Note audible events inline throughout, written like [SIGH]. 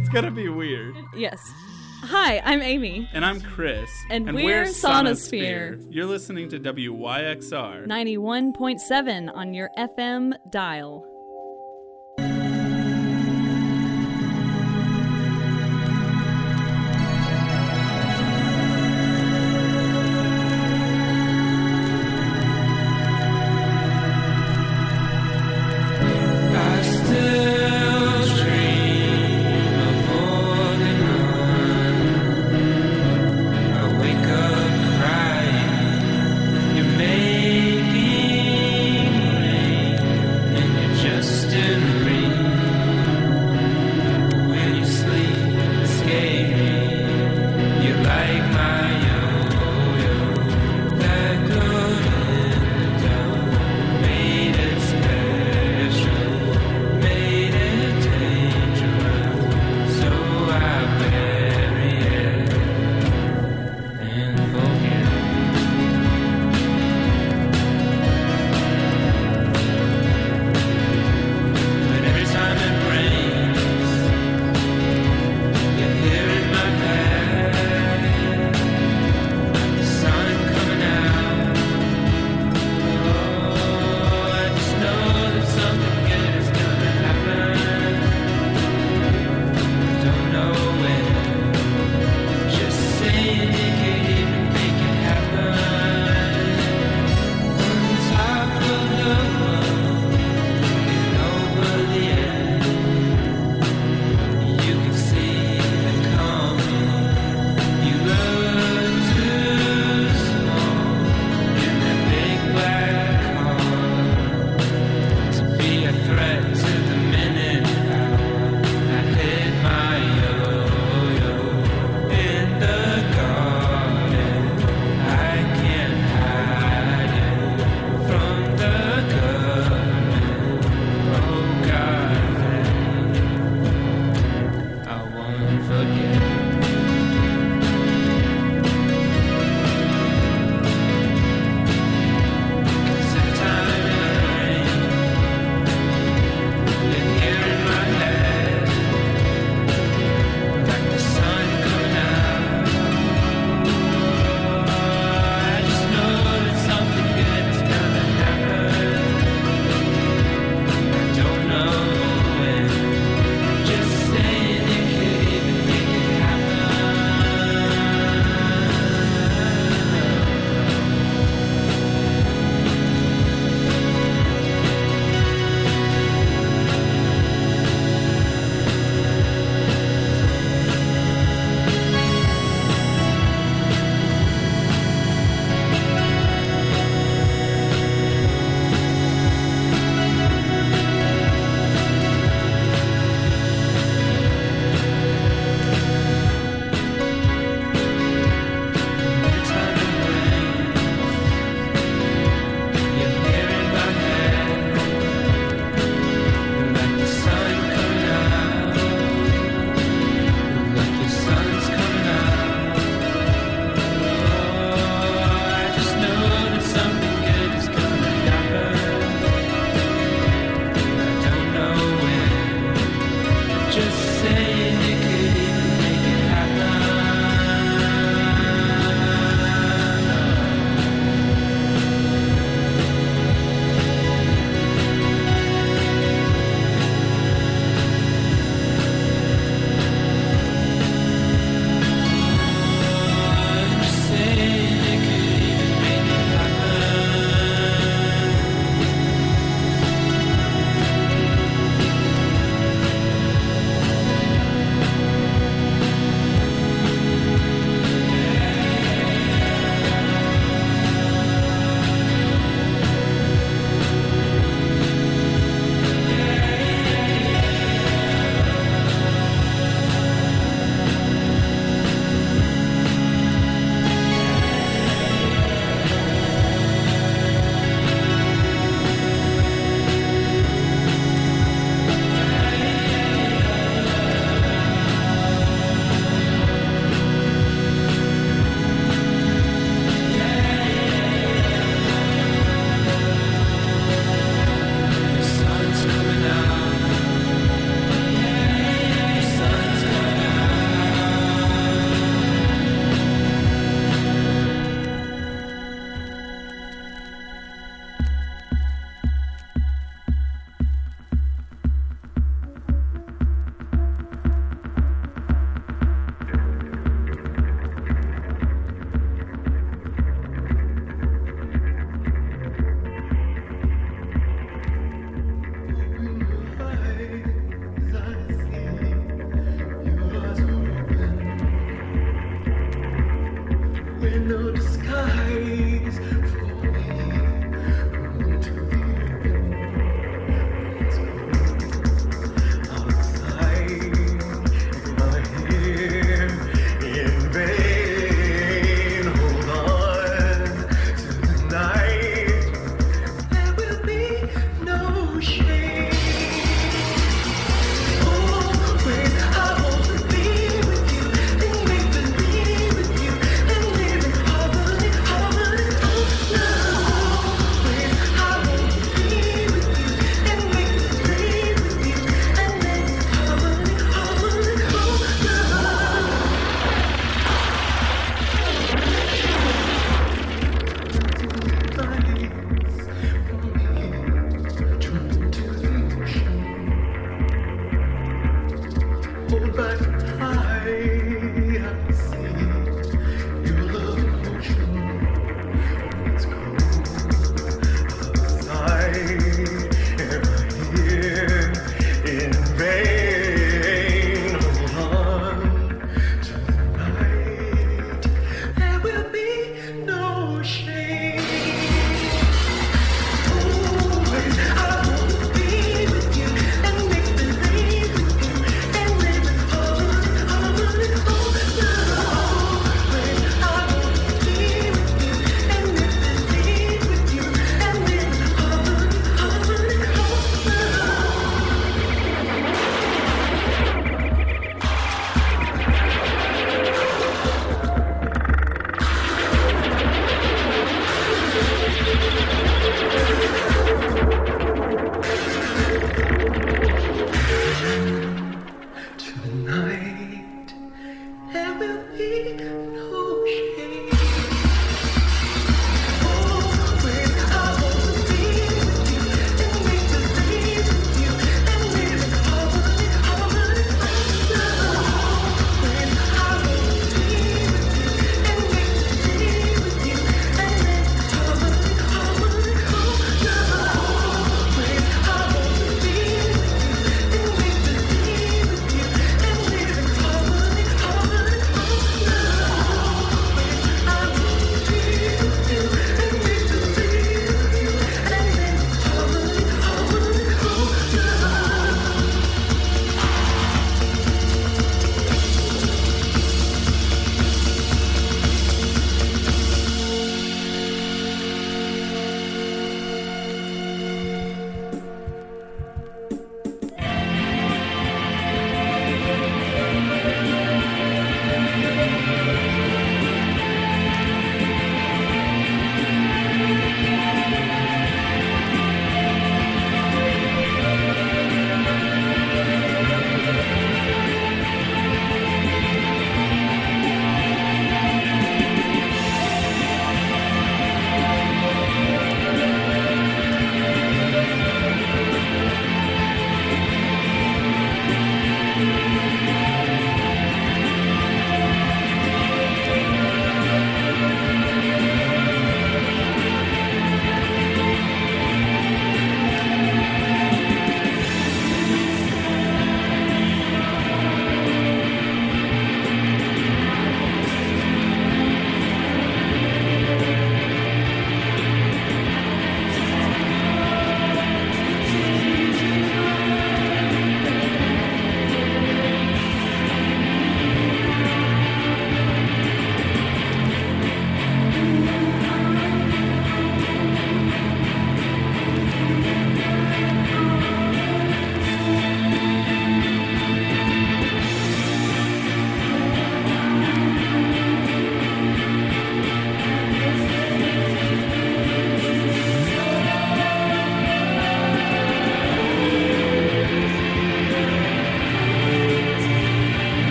It's gonna be weird. Yes. Hi, I'm Amy. And I'm Chris. And we're Sonosphere. You're listening to WYXR. 91.7 on your FM dial.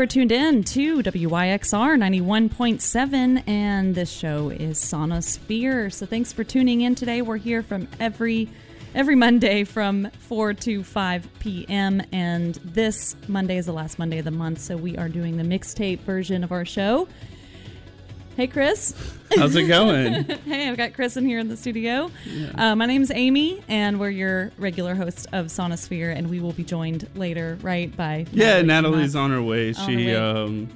Are tuned in to WYXR 91.7, and this show is Sonosphere. So thanks for tuning in today. We're here from every every Monday from 4 to 5 p.m. And this Monday is the last Monday of the month, so we are doing the mixtape version of our show. Hey, Chris. How's it going? [LAUGHS] hey, I've got Chris in here in the studio. Uh, my name's Amy, and we're your regular host of Sonosphere, and we will be joined later, right, by yeah, Natalie Natalie's on her way. On She, her way. um,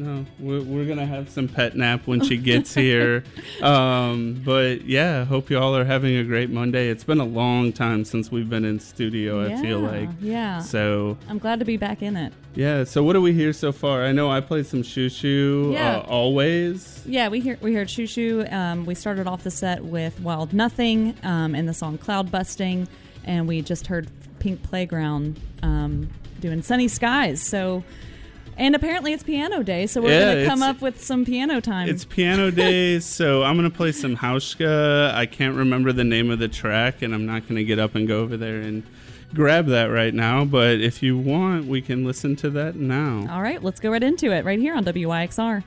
no, we're, we're gonna have some pet nap when she gets here. [LAUGHS] um, but yeah, hope y'all are having a great Monday. It's been a long time since we've been in studio. I feel like yeah. So I'm glad to be back in it. yeah. So what do we hear so far? I know I played some shoo shoo. Yeah. Uh, always. Yeah, we hear we heard Shoo Shoo. Um, we started off the set with Wild Nothing um, and the song Cloud Busting, and we just heard Pink Playground um, doing Sunny Skies. So, and apparently it's piano day, so we're Yeah, gonna come up with some piano time. It's piano day, [LAUGHS] so I'm gonna play some Hauschka. I can't remember the name of the track, and I'm not gonna get up and go over there and grab that right now. But if you want, we can listen to that now. All right, let's go right into it right here on WYXR.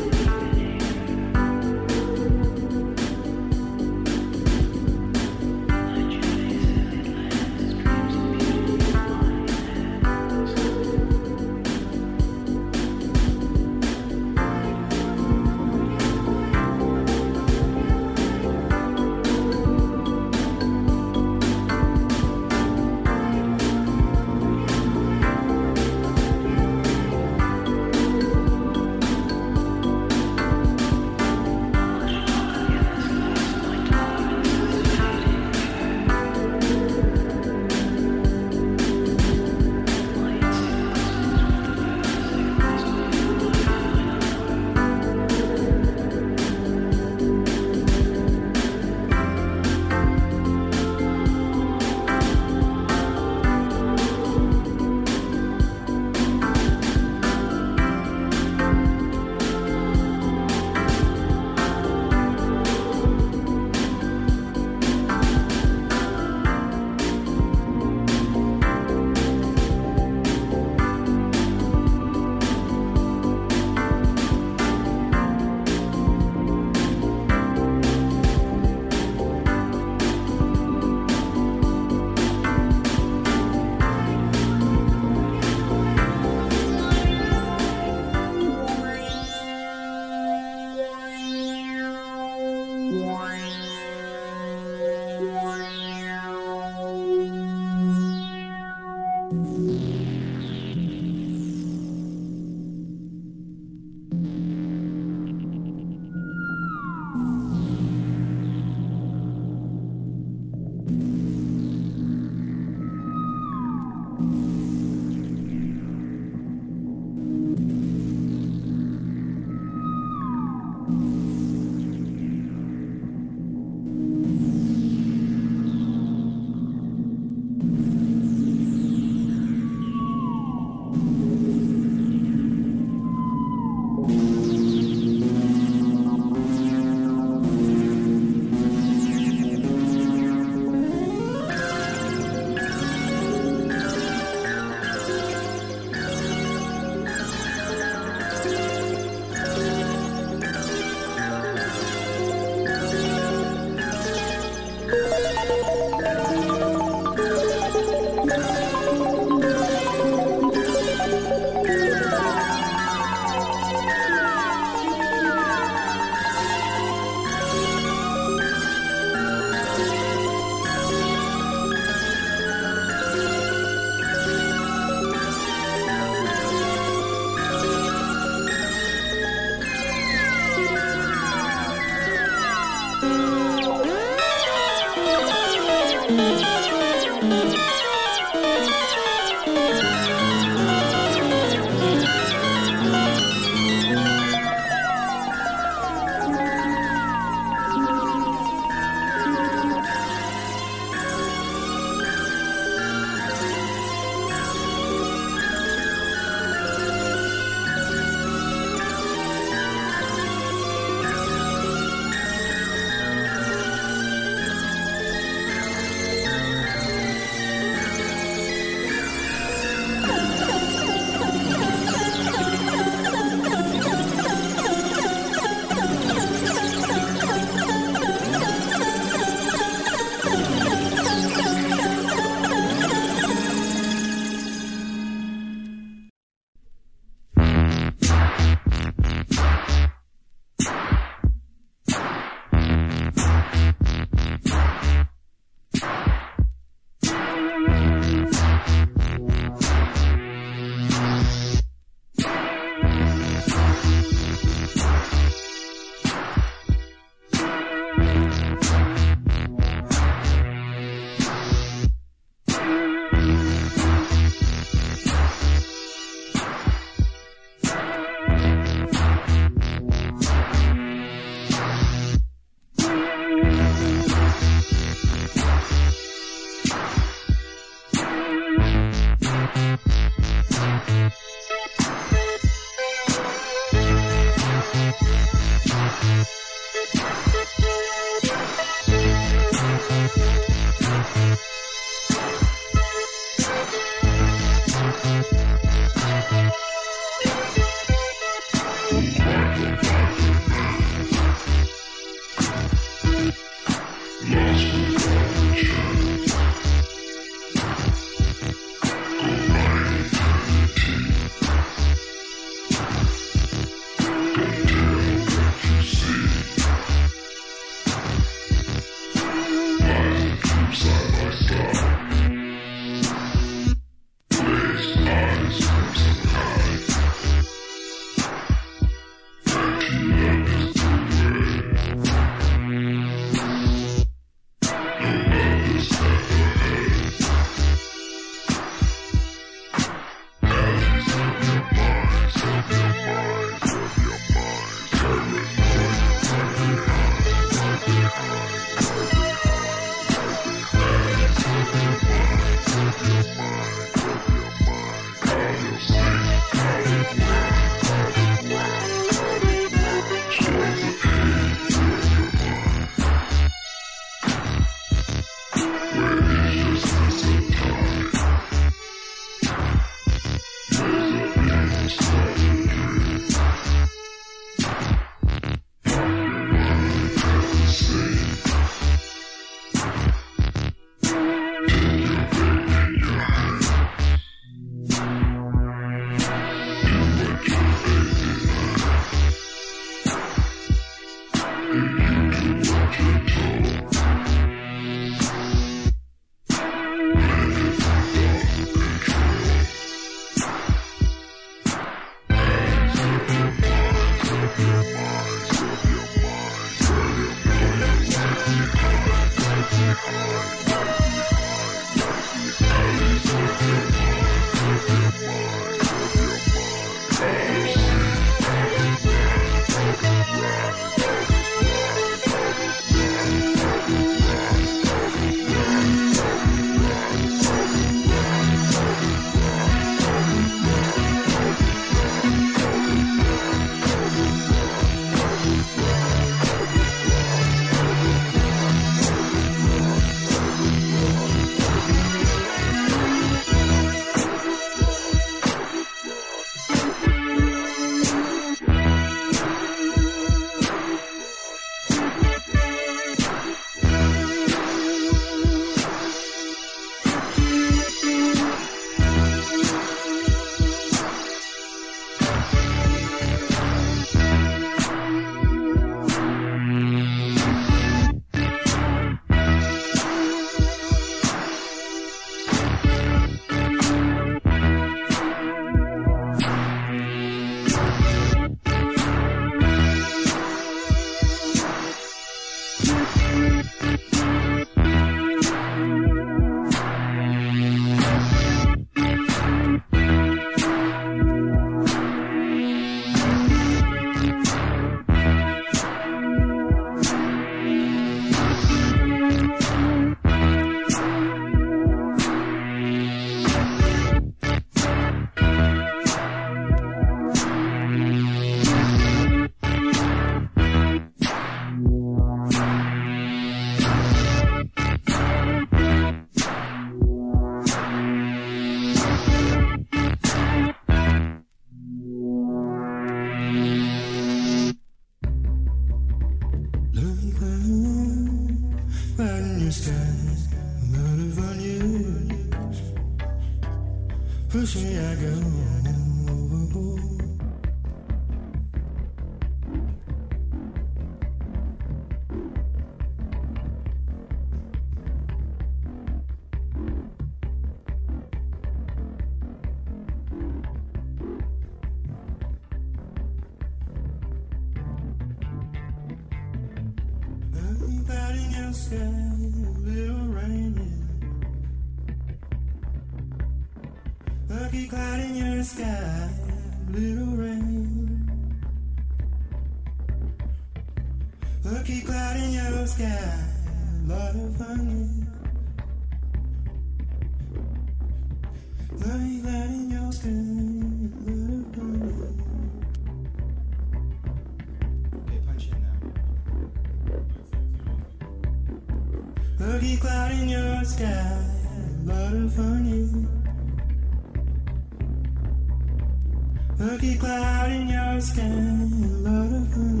Lucky cloud in your skin, lot of the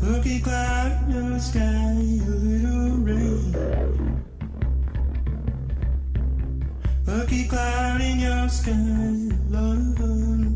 Lucky cloud in your sky, a little rain. Lucky cloud in your sky, a lot of the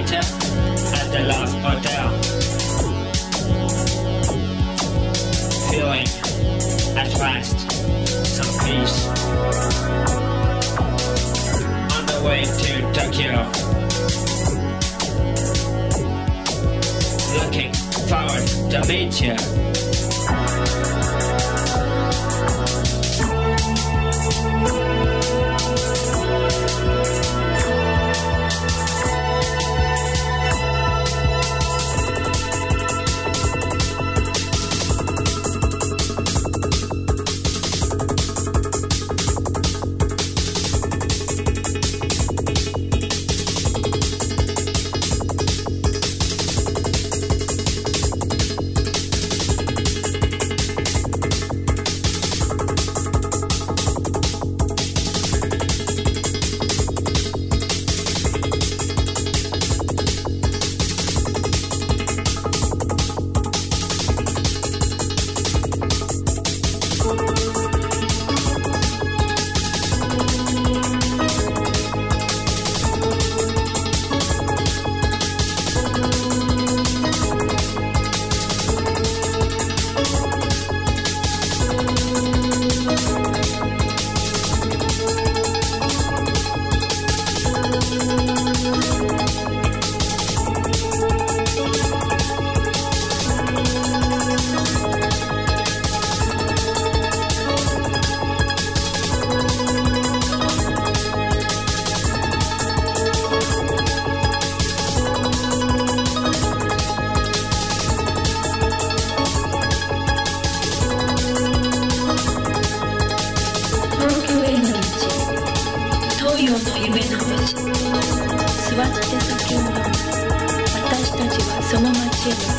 at the last hotel. Feeling at last some peace. On the way to Tokyo. Looking forward to meet you.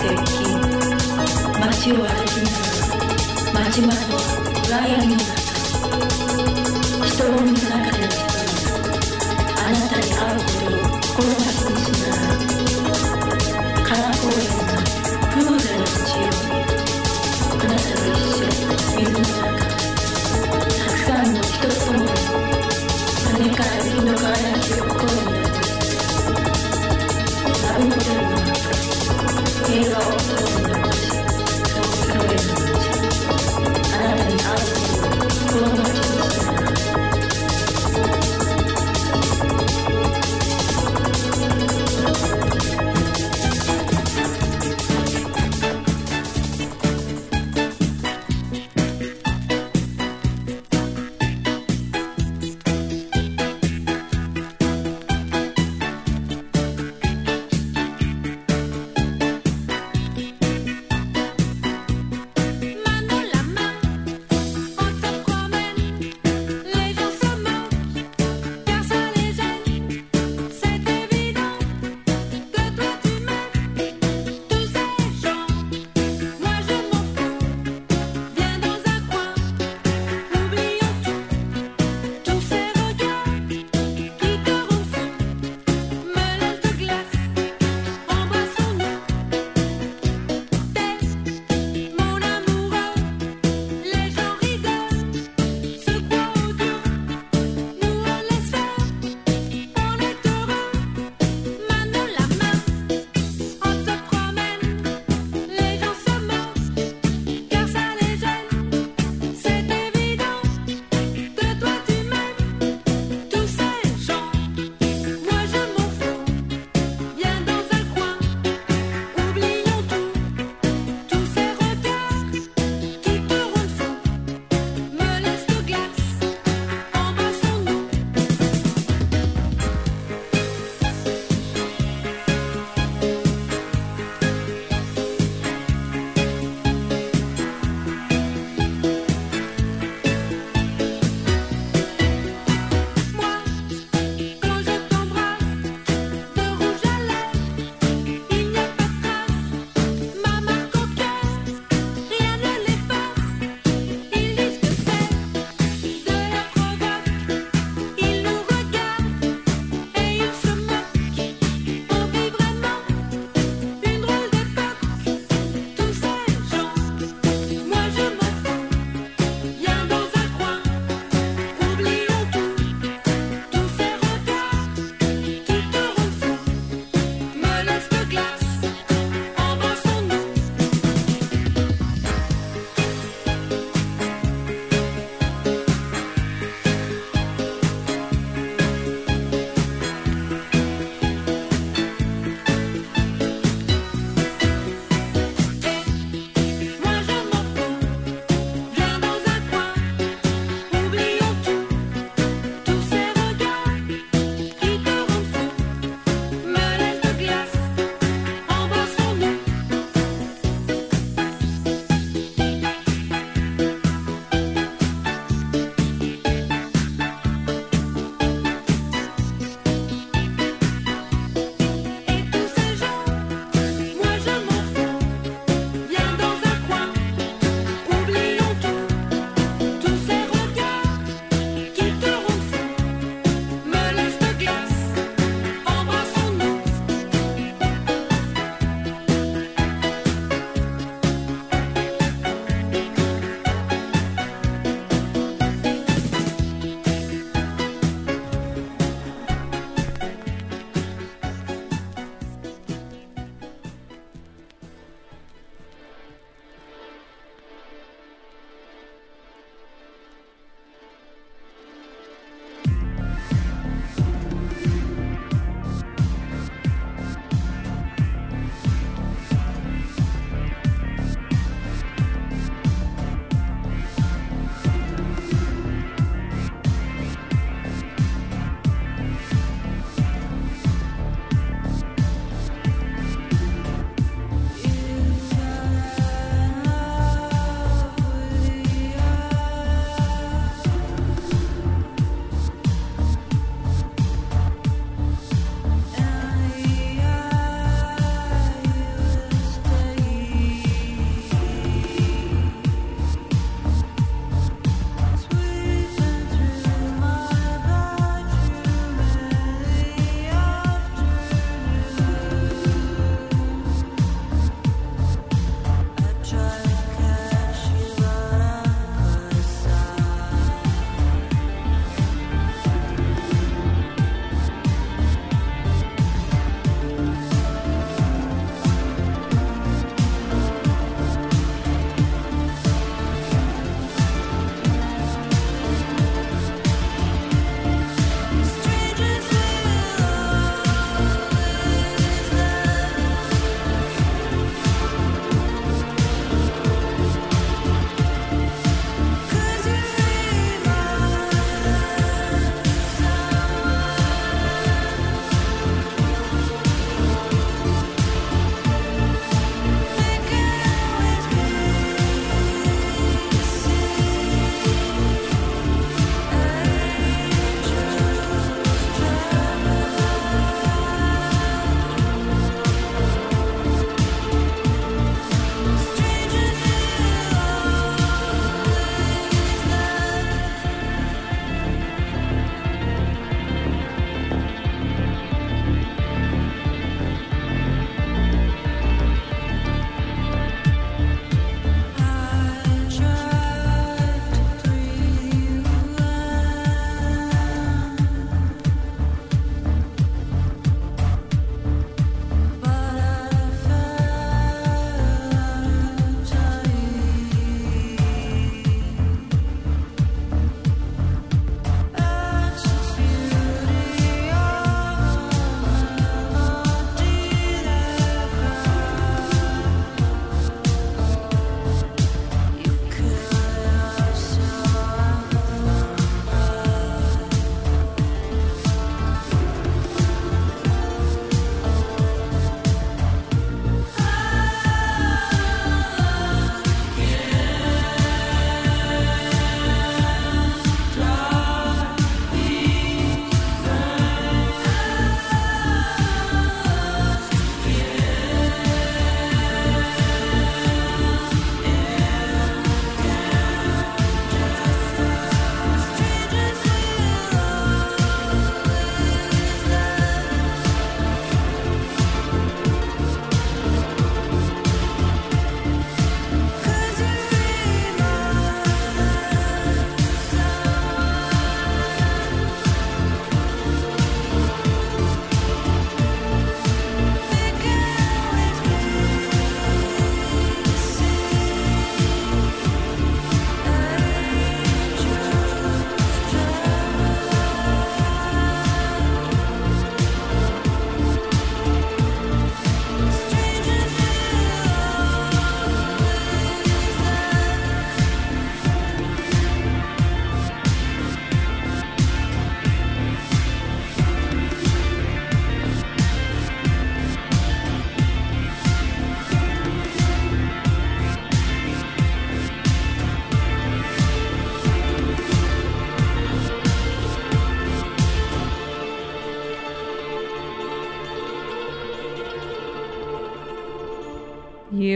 街を歩きながら街まで暗闇の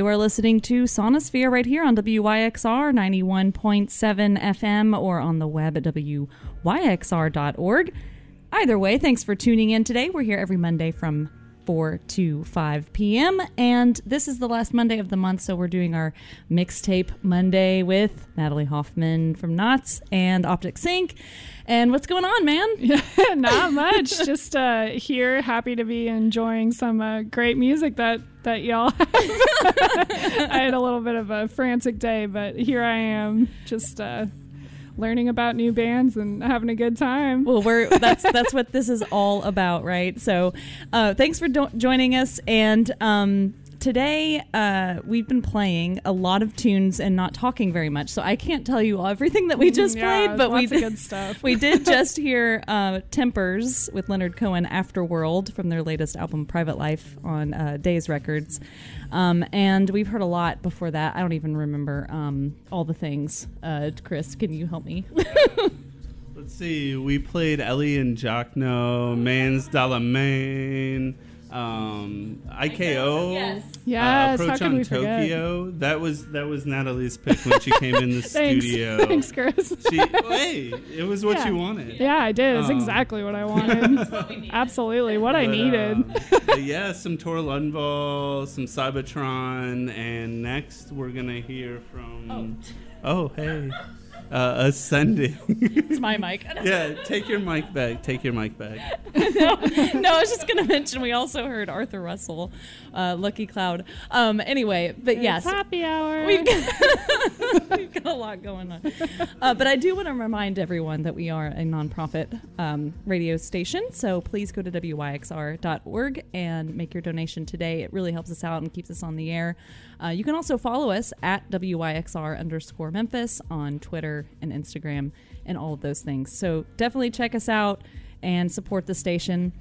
are listening to Sonosphere right here on WYXR 91.7 FM or on the web at WYXR.org. Either way, thanks for tuning in today. We're here every Monday from 4 to 5 p.m. And this is the last Monday of the month, so we're doing our mixtape Monday with Natalie Hoffman from Knots and Optic Sync. And what's going on, man? [LAUGHS] Not much. Just uh, here, happy to be enjoying some uh, great music that that y'all. [LAUGHS] [LAUGHS] I had a little bit of a frantic day, but here I am, just uh, learning about new bands and having a good time. Well, we're that's that's what this is all about, right? So, uh, thanks for do- joining us. And um, today uh, we've been playing a lot of tunes and not talking very much, so I can't tell you everything that we just Mm, Yeah, played. But we did, good stuff. we did [LAUGHS] just hear uh, Tempers with Leonard Cohen Afterworld from their latest album Private Life on uh, Dais Records. Um, and we've heard a lot before that. I don't even remember um, all the things. Uh, Chris, can you help me? [LAUGHS] Let's see. We played Ellie and Jockno, Man's Dalamain, um, IKO. Yes. Yes, uh, how Approach on we forget? Tokyo. That was that was Natalie's pick when she came in the Thanks, [LAUGHS] studio. thanks, Chris. [LAUGHS] She, hey, it was what Yeah. you wanted. yeah, I did. It's Um, exactly what I [LAUGHS] wanted. Absolutely, what I needed. um, yeah, some Tor Lundvall, some Cybertron, and next we're gonna hear from. Oh, hey, uh, Ascending. it's my mic. [LAUGHS] yeah, take your mic back. Take your mic back. [LAUGHS] no, no, I was just going to mention we also heard Arthur Russell, uh, Lucky Cloud. Um, anyway, but yes, It's happy hour. [LAUGHS] we've got, we've got a lot going on. Uh, but I do want to remind everyone that we are a nonprofit um, radio station, so please go to wyxr.org and make your donation today. It really helps us out and keeps us on the air. Uh, you can also follow us at wyxr underscore Memphis on Twitter and Instagram and all of those things. So definitely check us out and support the station.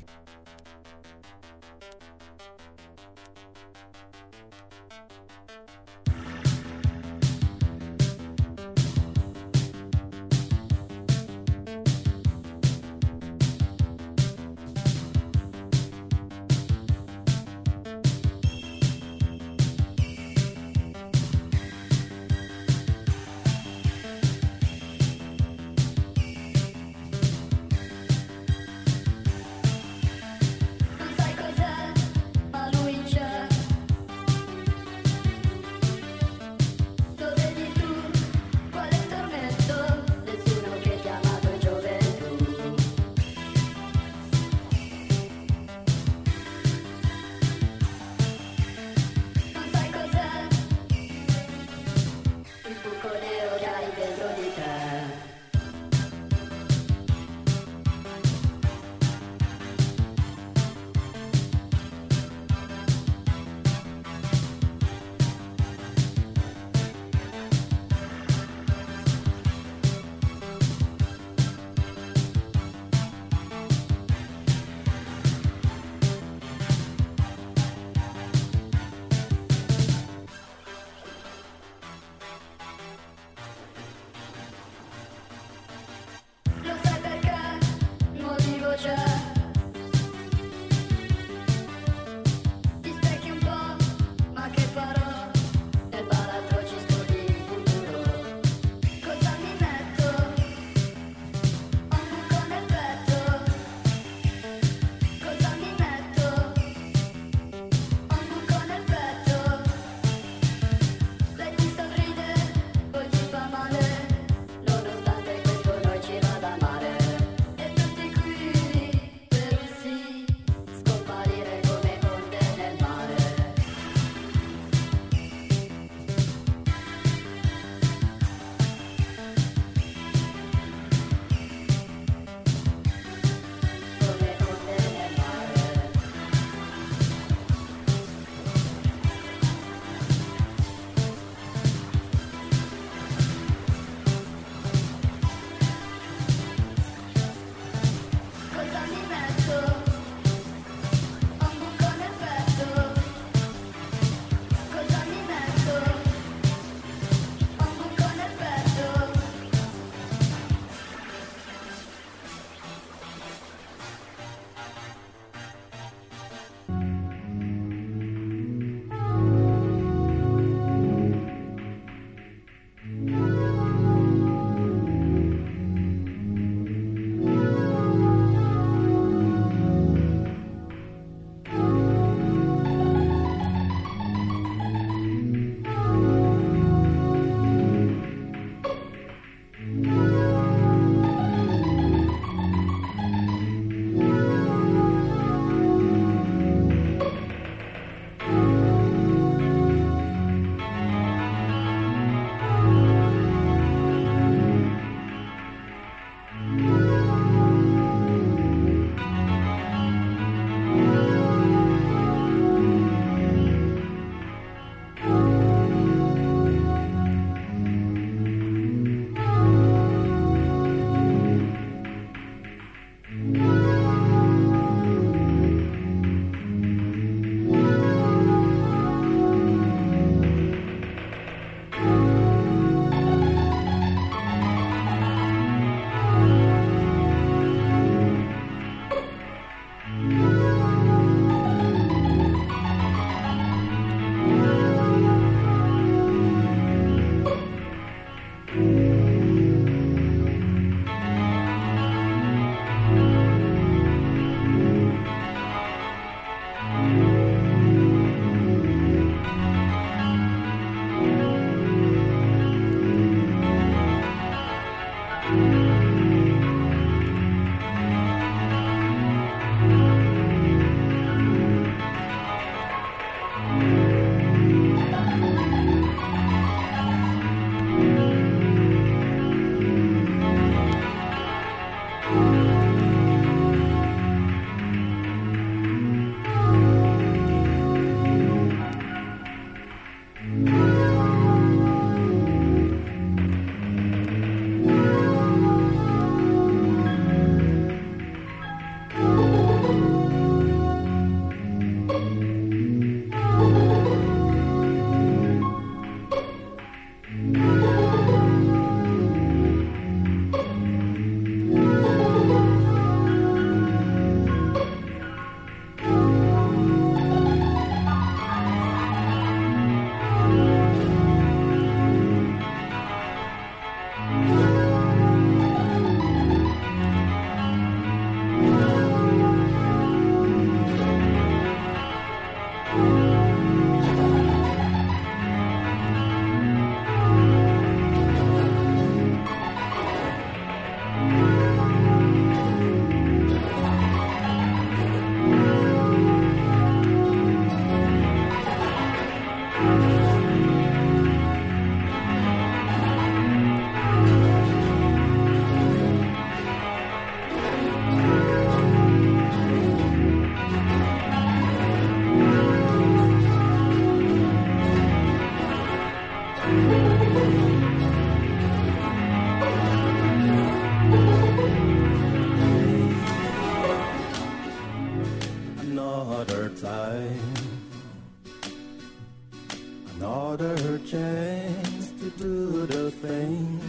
Do the things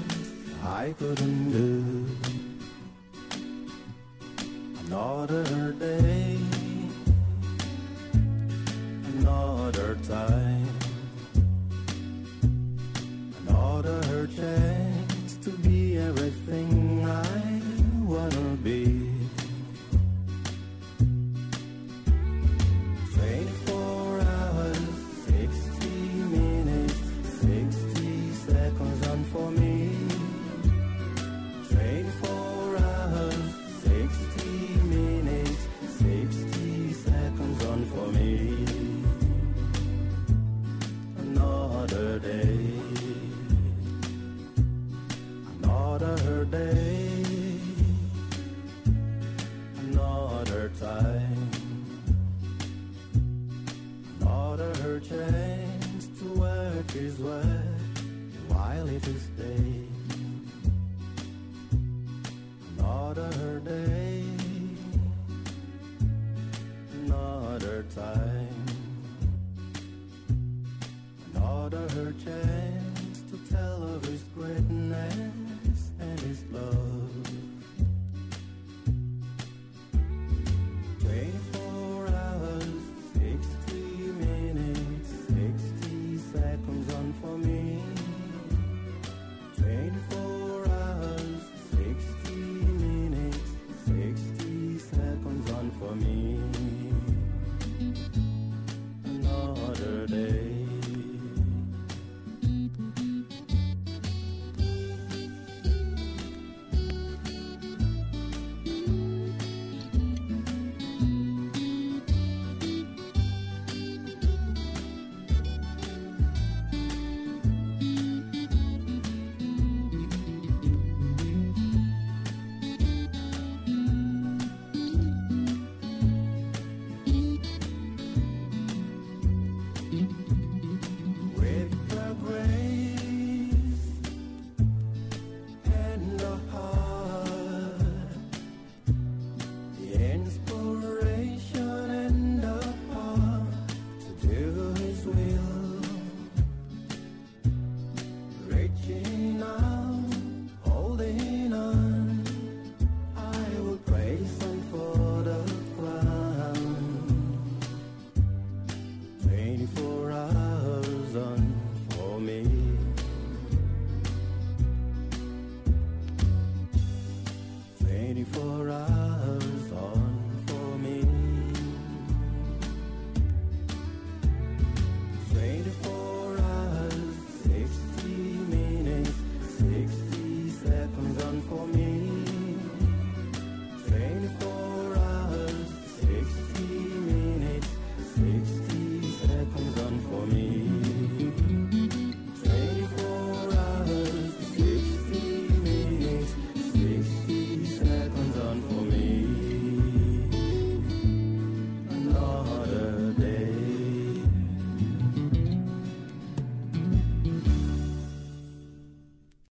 I couldn't do. Another day,